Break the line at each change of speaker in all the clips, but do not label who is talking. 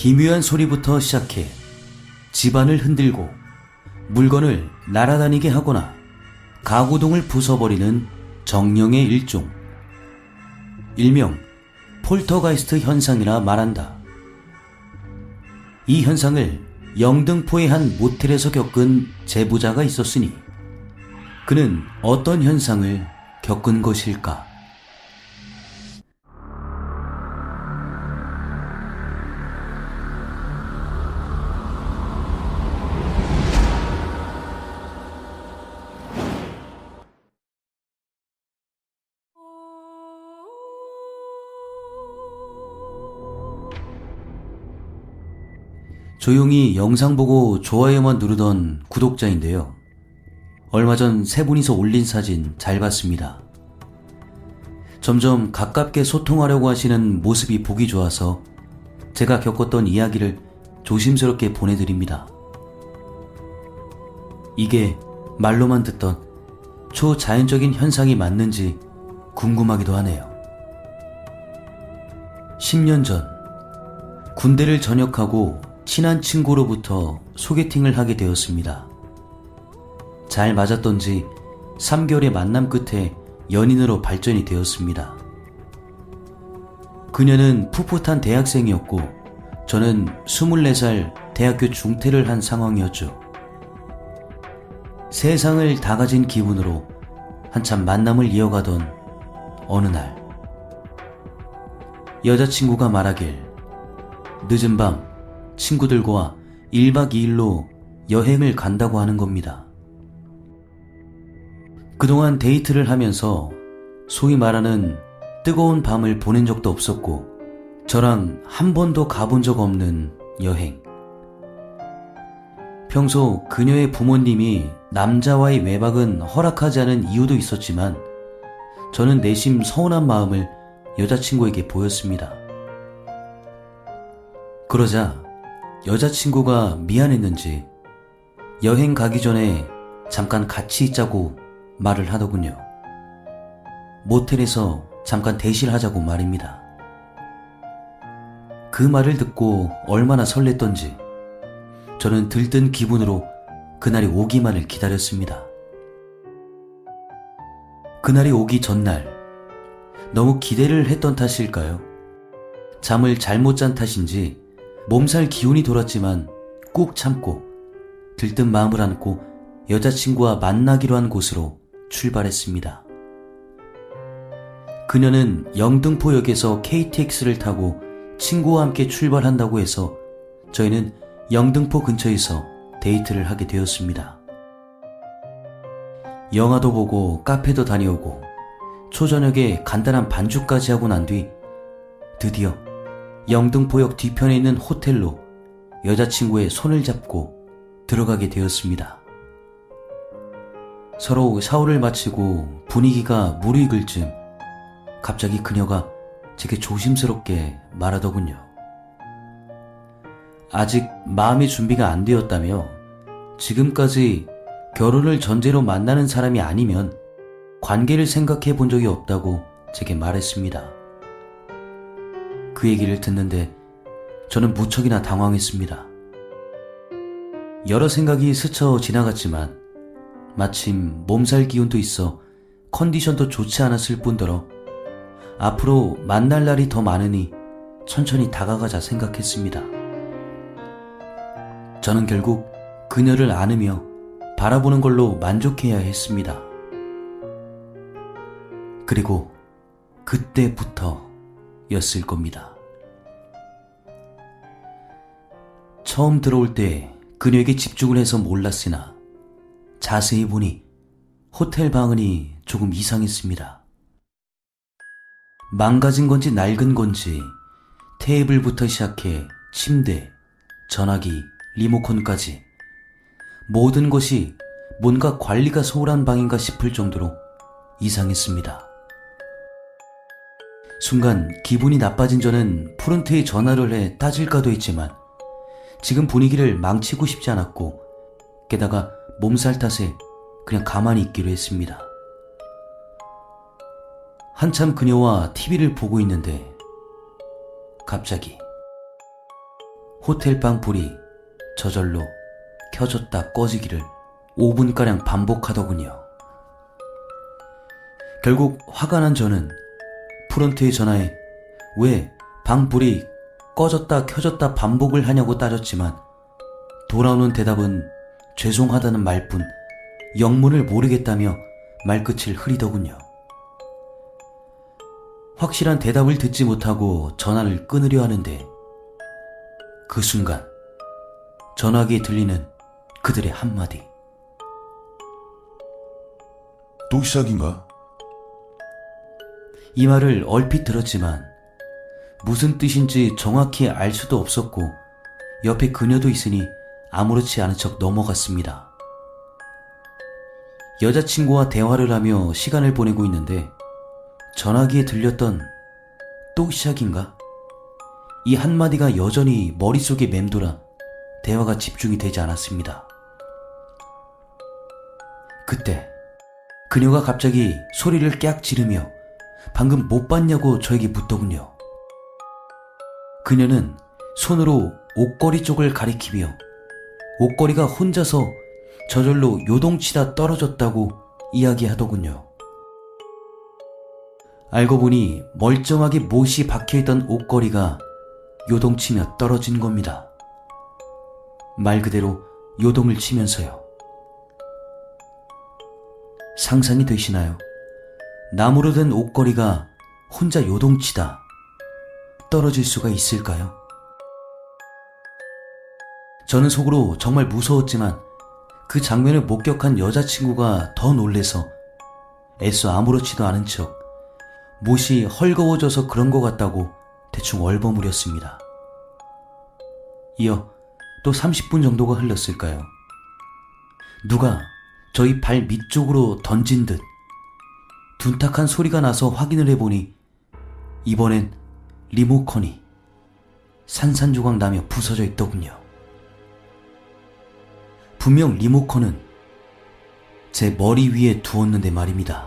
기묘한 소리부터 시작해 집안을 흔들고 물건을 날아다니게 하거나 가구동을 부숴버리는 정령의 일종. 일명 폴터가이스트 현상이라 말한다. 이 현상을 영등포의 한 모텔에서 겪은 제보자가 있었으니 그는 어떤 현상을 겪은 것일까? 조용히 영상 보고 좋아요만 누르던 구독자인데요. 얼마 전 세 분이서 올린 사진 잘 봤습니다. 점점 가깝게 소통하려고 하시는 모습이 보기 좋아서 제가 겪었던 이야기를 조심스럽게 보내드립니다. 이게 말로만 듣던 초자연적인 현상이 맞는지 궁금하기도 하네요. 10년 전 군대를 전역하고 친한 친구로부터 소개팅을 하게 되었습니다. 잘 맞았던지 3개월의 만남 끝에 연인으로 발전이 되었습니다. 그녀는 풋풋한 대학생이었고 저는 24살 대학교 중퇴를 한 상황이었죠. 세상을 다 가진 기분으로 한참 만남을 이어가던 어느 날 여자친구가 말하길 늦은 밤 친구들과 1박 2일로 여행을 간다고 하는 겁니다. 그동안 데이트를 하면서 소위 말하는 뜨거운 밤을 보낸 적도 없었고 저랑 한 번도 가본 적 없는 여행. 평소 그녀의 부모님이 남자와의 외박은 허락하지 않은 이유도 있었지만 저는 내심 서운한 마음을 여자친구에게 보였습니다. 그러자 여자친구가 미안했는지 여행 가기 전에 잠깐 같이 있자고 말을 하더군요. 모텔에서 잠깐 대실 하자고 말입니다. 그 말을 듣고 얼마나 설렜던지 저는 들뜬 기분으로 그날이 오기만을 기다렸습니다. 그날이 오기 전날 너무 기대를 했던 탓일까요? 잠을 잘못 잔 탓인지 몸살 기운이 돌았지만 꾹 참고 들뜬 마음을 안고 여자친구와 만나기로 한 곳으로 출발했습니다. 그녀는 영등포역에서 KTX를 타고 친구와 함께 출발한다고 해서 저희는 영등포 근처에서 데이트를 하게 되었습니다. 영화도 보고 카페도 다녀오고 초저녁에 간단한 반주까지 하고 난 뒤 드디어 영등포역 뒤편에 있는 호텔로 여자친구의 손을 잡고 들어가게 되었습니다. 서로 샤워를 마치고 분위기가 무르익을 즈음 갑자기 그녀가 제게 조심스럽게 말하더군요. 아직 마음의 준비가 안 되었다며 지금까지 결혼을 전제로 만나는 사람이 아니면 관계를 생각해 본 적이 없다고 제게 말했습니다. 그 얘기를 듣는데 저는 무척이나 당황했습니다. 여러 생각이 스쳐 지나갔지만 마침 몸살 기운도 있어 컨디션도 좋지 않았을 뿐더러 앞으로 만날 날이 더 많으니 천천히 다가가자 생각했습니다. 저는 결국 그녀를 안으며 바라보는 걸로 만족해야 했습니다. 그리고 그때부터 였을 겁니다. 처음 들어올 때 그녀에게 집중을 해서 몰랐으나 자세히 보니 호텔 방은이 조금 이상했습니다. 망가진 건지 낡은 건지 테이블부터 시작해 침대, 전화기, 리모컨까지 모든 것이 뭔가 관리가 소홀한 방인가 싶을 정도로 이상했습니다. 순간 기분이 나빠진 저는 푸른트에 전화를 해 따질까도 했지만 지금 분위기를 망치고 싶지 않았고 게다가 몸살 탓에 그냥 가만히 있기로 했습니다. 한참 그녀와 TV를 보고 있는데 갑자기 호텔 방 불이 저절로 켜졌다 꺼지기를 5분가량 반복하더군요. 결국 화가 난 저는 프런트의 전화에 왜 방불이 꺼졌다 켜졌다 반복을 하냐고 따졌지만 돌아오는 대답은 죄송하다는 말뿐 영문을 모르겠다며 말끝을 흐리더군요. 확실한 대답을 듣지 못하고 전화를 끊으려 하는데 그 순간 전화기에 들리는 그들의 한마디.
또 시작인가?
이 말을 얼핏 들었지만 무슨 뜻인지 정확히 알 수도 없었고 옆에 그녀도 있으니 아무렇지 않은 척 넘어갔습니다. 여자친구와 대화를 하며 시간을 보내고 있는데 전화기에 들렸던 또 시작인가? 이 한마디가 여전히 머릿속에 맴돌아 대화가 집중이 되지 않았습니다. 그때 그녀가 갑자기 소리를 깨악 지르며 방금 못 봤냐고 저에게 묻더군요. 그녀는 손으로 옷걸이 쪽을 가리키며 옷걸이가 혼자서 저절로 요동치다 떨어졌다고 이야기하더군요. 알고 보니 멀쩡하게 못이 박혀있던 옷걸이가 요동치며 떨어진 겁니다. 말 그대로 요동을 치면서요. 상상이 되시나요? 나무로 된 옷걸이가 혼자 요동치다 떨어질 수가 있을까요? 저는 속으로 정말 무서웠지만 그 장면을 목격한 여자친구가 더 놀래서 애써 아무렇지도 않은 척 못이 헐거워져서 그런 것 같다고 대충 얼버무렸습니다. 이어 또 30분 정도가 흘렀을까요? 누가 저희 발 밑쪽으로 던진 듯 둔탁한 소리가 나서 확인을 해보니 이번엔 리모컨이 산산조각 나며 부서져 있더군요. 분명 리모컨은 제 머리 위에 두었는데 말입니다.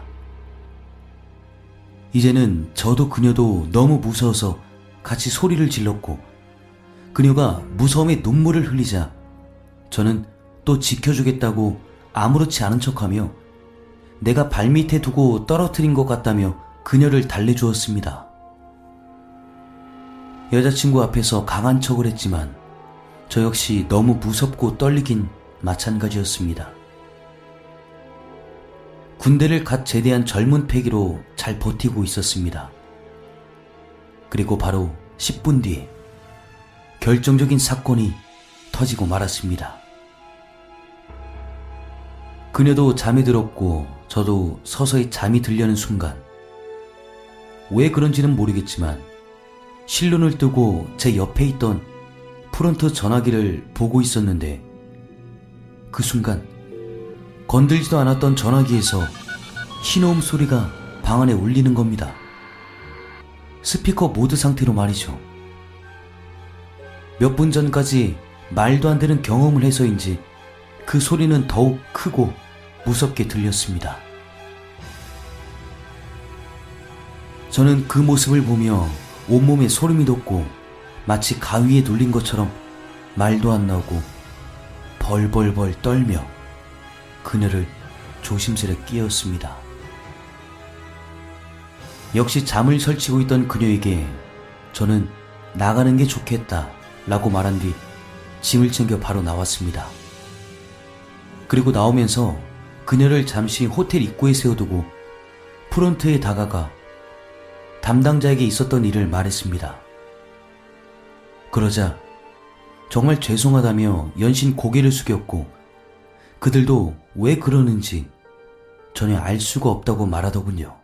이제는 저도 그녀도 너무 무서워서 같이 소리를 질렀고 그녀가 무서움에 눈물을 흘리자 저는 또 지켜주겠다고 아무렇지 않은 척하며 내가 발밑에 두고 떨어뜨린 것 같다며 그녀를 달래주었습니다. 여자친구 앞에서 강한 척을 했지만 저 역시 너무 무섭고 떨리긴 마찬가지였습니다. 군대를 갓 제대한 젊은 패기로 잘 버티고 있었습니다. 그리고 바로 10분 뒤에 결정적인 사건이 터지고 말았습니다. 그녀도 잠이 들었고 저도 서서히 잠이 들려는 순간 왜 그런지는 모르겠지만 실눈을 뜨고 제 옆에 있던 프론트 전화기를 보고 있었는데 그 순간 건들지도 않았던 전화기에서 흰호음 소리가 방 안에 울리는 겁니다. 스피커 모드 상태로 말이죠. 몇 분 전까지 말도 안 되는 경험을 해서인지 그 소리는 더욱 크고 무섭게 들렸습니다. 저는 그 모습을 보며 온몸에 소름이 돋고 마치 가위에 눌린 것처럼 말도 안 나오고 벌벌벌 떨며 그녀를 조심스레 끼었습니다. 역시 잠을 설치고 있던 그녀에게 저는 나가는 게 좋겠다 라고 말한 뒤 짐을 챙겨 바로 나왔습니다. 그리고 나오면서 그녀를 잠시 호텔 입구에 세워두고 프론트에 다가가 담당자에게 있었던 일을 말했습니다. 그러자 정말 죄송하다며 연신 고개를 숙였고 그들도 왜 그러는지 전혀 알 수가 없다고 말하더군요.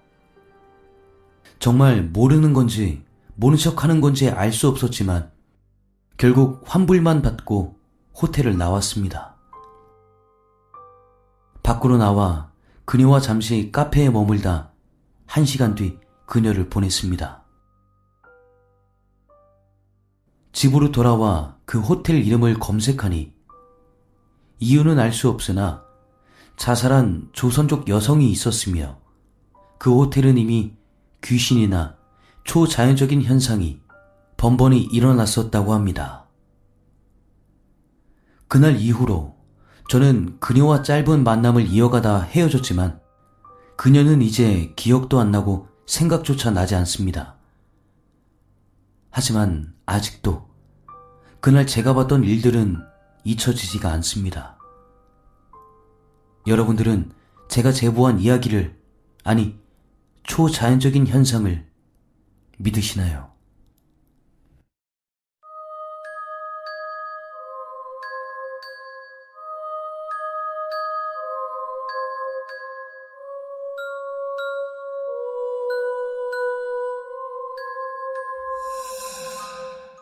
정말 모르는 건지 모른 척 하는 건지 알 수 없었지만 결국 환불만 받고 호텔을 나왔습니다. 밖으로 나와 그녀와 잠시 카페에 머물다 한 시간 뒤 그녀를 보냈습니다. 집으로 돌아와 그 호텔 이름을 검색하니 이유는 알 수 없으나 자살한 조선족 여성이 있었으며 그 호텔은 이미 귀신이나 초자연적인 현상이 번번이 일어났었다고 합니다. 그날 이후로 저는 그녀와 짧은 만남을 이어가다 헤어졌지만 그녀는 이제 기억도 안 나고 생각조차 나지 않습니다. 하지만 아직도 그날 제가 봤던 일들은 잊혀지지가 않습니다. 여러분들은 제가 제보한 이야기를, 아니, 초자연적인 현상을 믿으시나요?